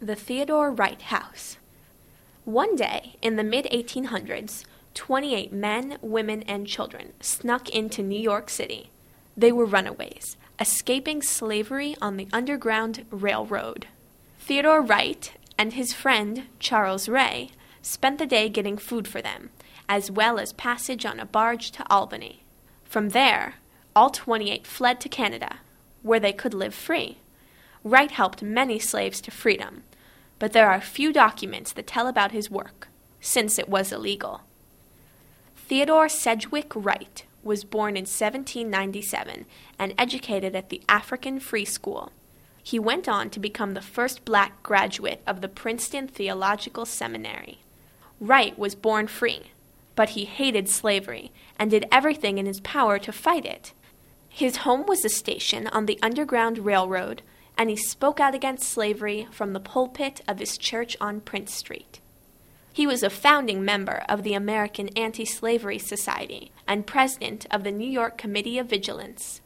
The Theodore Wright House. One day in the mid 1800s, 28 men, women, and children snuck into New York City. They were runaways, escaping slavery on the Underground Railroad. Theodore Wright and his friend, Charles Ray, spent the day getting food for them, as well as passage on a barge to Albany. From there, all 28 fled to Canada, where they could live free. Wright helped many slaves to freedom, but there are few documents that tell about his work, since it was illegal. Theodore Sedgwick Wright was born in 1797 and educated at the African Free School. He went on to become the first black graduate of the Princeton Theological Seminary. Wright was born free, but he hated slavery and did everything in his power to fight it. His home was a station on the Underground Railroad, and he spoke out against slavery from the pulpit of his church on Prince Street. He was a founding member of the American Anti Slavery Society and president of the New York Committee of Vigilance.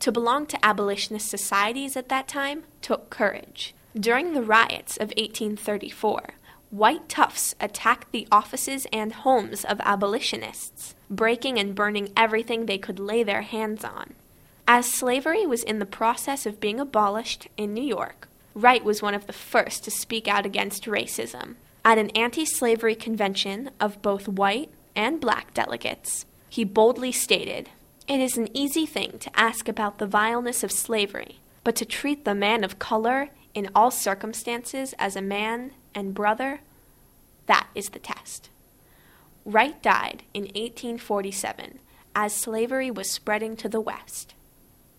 To belong to abolitionist societies at that time took courage. During the riots of 1834, white toughs attacked the offices and homes of abolitionists, breaking and burning everything they could lay their hands on. As slavery was in the process of being abolished in New York, Wright was one of the first to speak out against racism. At an anti slavery convention of both white and black delegates, he boldly stated It is an easy thing to ask about the vileness of slavery, but to treat the man of color in all circumstances as a man and brother, that is the test. Wright died in 1847 as slavery was spreading to the West.